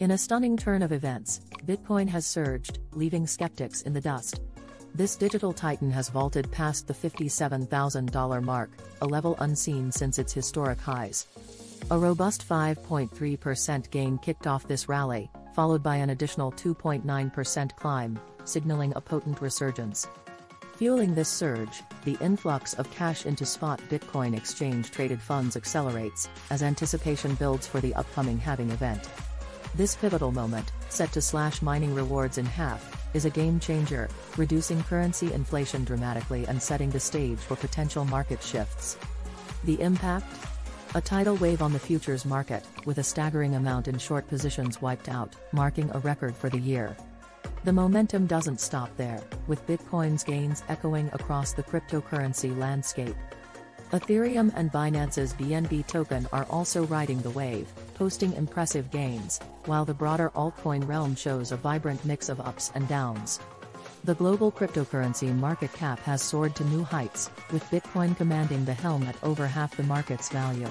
In a stunning turn of events, Bitcoin has surged, leaving skeptics in the dust. This digital titan has vaulted past the $57,000 mark, a level unseen since its historic highs. A robust 5.3% gain kicked off this rally, followed by an additional 2.9% climb, signaling a potent resurgence. Fueling this surge, the influx of cash into spot Bitcoin exchange traded funds accelerates as anticipation builds for the upcoming halving event. This pivotal moment, set to slash mining rewards in half, is a game changer, reducing currency inflation dramatically and setting the stage for potential market shifts. The impact? A tidal wave on the futures market, with a staggering amount in short positions wiped out, marking a record for the year. The momentum doesn't stop there, with Bitcoin's gains echoing across the cryptocurrency landscape. Ethereum and Binance's BNB token are also riding the wave, posting impressive gains, while the broader altcoin realm shows a vibrant mix of ups and downs. The global cryptocurrency market cap has soared to new heights, with Bitcoin commanding the helm at over half the market's value.